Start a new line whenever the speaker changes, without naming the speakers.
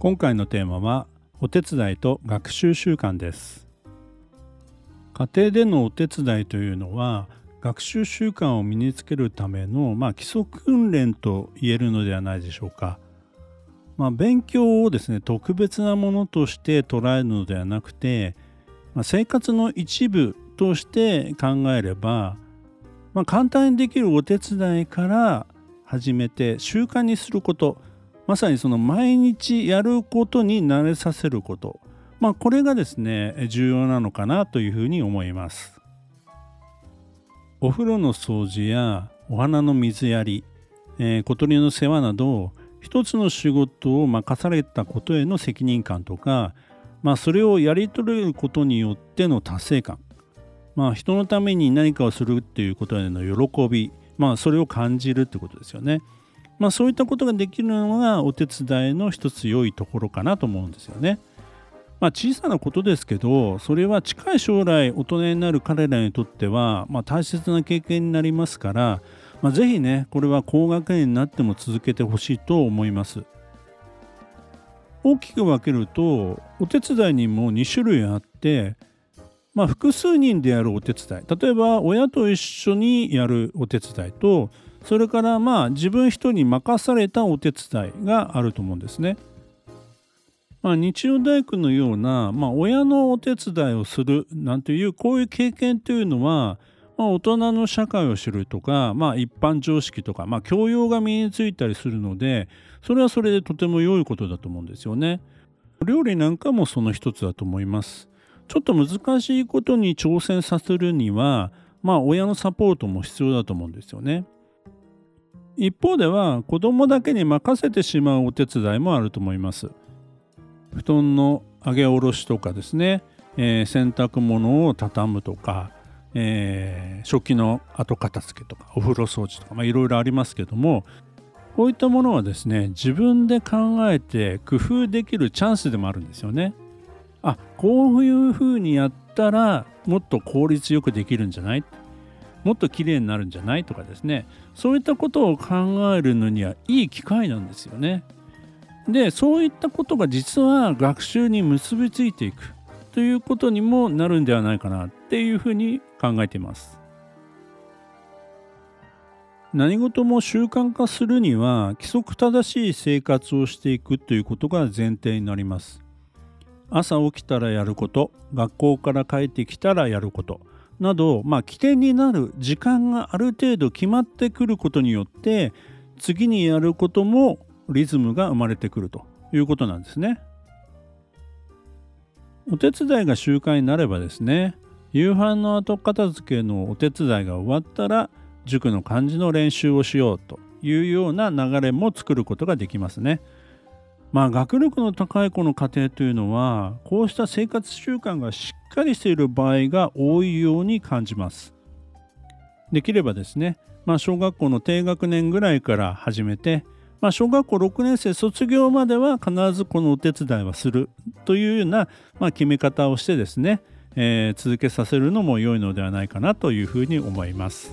今回のテーマはお手伝いと学習習慣です家庭でのお手伝いというのは学習習慣を身につけるための、まあ、基礎訓練と言えるのではないでしょうか。まあ、勉強をですね特別なものとして捉えるのではなくて、まあ、生活の一部として考えれば、まあ、簡単にできるお手伝いから始めて習慣にすることまさにその毎日やることに慣れさせること、まあ、これがですね重要なのかなというふうに思います。お風呂の掃除やお花の水やり、えー、小鳥の世話など一つの仕事を任されたことへの責任感とか、まあ、それをやり遂げることによっての達成感、まあ、人のために何かをするっていうことへの喜び、まあ、それを感じるってことですよね。まあ、そういったことができるのがお手伝いの一つ良いところかなと思うんですよね。まあ、小さなことですけどそれは近い将来大人になる彼らにとっては、まあ、大切な経験になりますから、まあ、ぜひねこれは高学年になっても続けてほしいと思います大きく分けるとお手伝いにも2種類あって、まあ、複数人でやるお手伝い例えば親と一緒にやるお手伝いとそれからまあ自分一人に任されたお手伝いがあると思うんですね。まあ、日曜大工のような、まあ、親のお手伝いをするなんていうこういう経験というのは、まあ、大人の社会を知るとか、まあ、一般常識とか、まあ、教養が身についたりするのでそれはそれでとても良いことだと思うんですよね。料理なんかもその一つだと思います。ちょっと難しいことに挑戦させるには、まあ、親のサポートも必要だと思うんですよね。一方では子供だけに任せてしまうお手伝いもあると思います。布団の上げ下ろしとかですね、えー、洗濯物を畳むとか、えー、食器の後片付けとかお風呂掃除とか、まあ、いろいろありますけどもこういったものはですね自分で考えて工夫できるチャンスでもあるんですよね。あこういうふうにやったらもっと効率よくできるんじゃない？もっと綺麗になるんじゃないとかですねそういったことを考えるのにはいい機会なんですよね。でそういったことが実は学習に結びついていくということにもなるんではないかなっていうふうに考えています。何事も習慣化するには規則正しい生活をしていくということが前提になります。朝起きたらやること学校から帰ってきたらやることなど、まあ、起点になる時間がある程度決まってくることによって次にやることもリズムが生まれてくるということなんですね。お手伝いが習慣になればですね夕飯の後片付けのお手伝いが終わったら塾の漢字の練習をしようというような流れも作ることができますね。まあ学力の高い子の家庭というのはこうした生活習慣がしっかりしている場合が多いように感じます。できればですね、まあ、小学校の低学年ぐらいから始めてまあ、小学校6年生卒業までは必ずこのお手伝いはするというような、まあ、決め方をしてですね、えー、続けさせるのも良いのではないかなというふうに思います。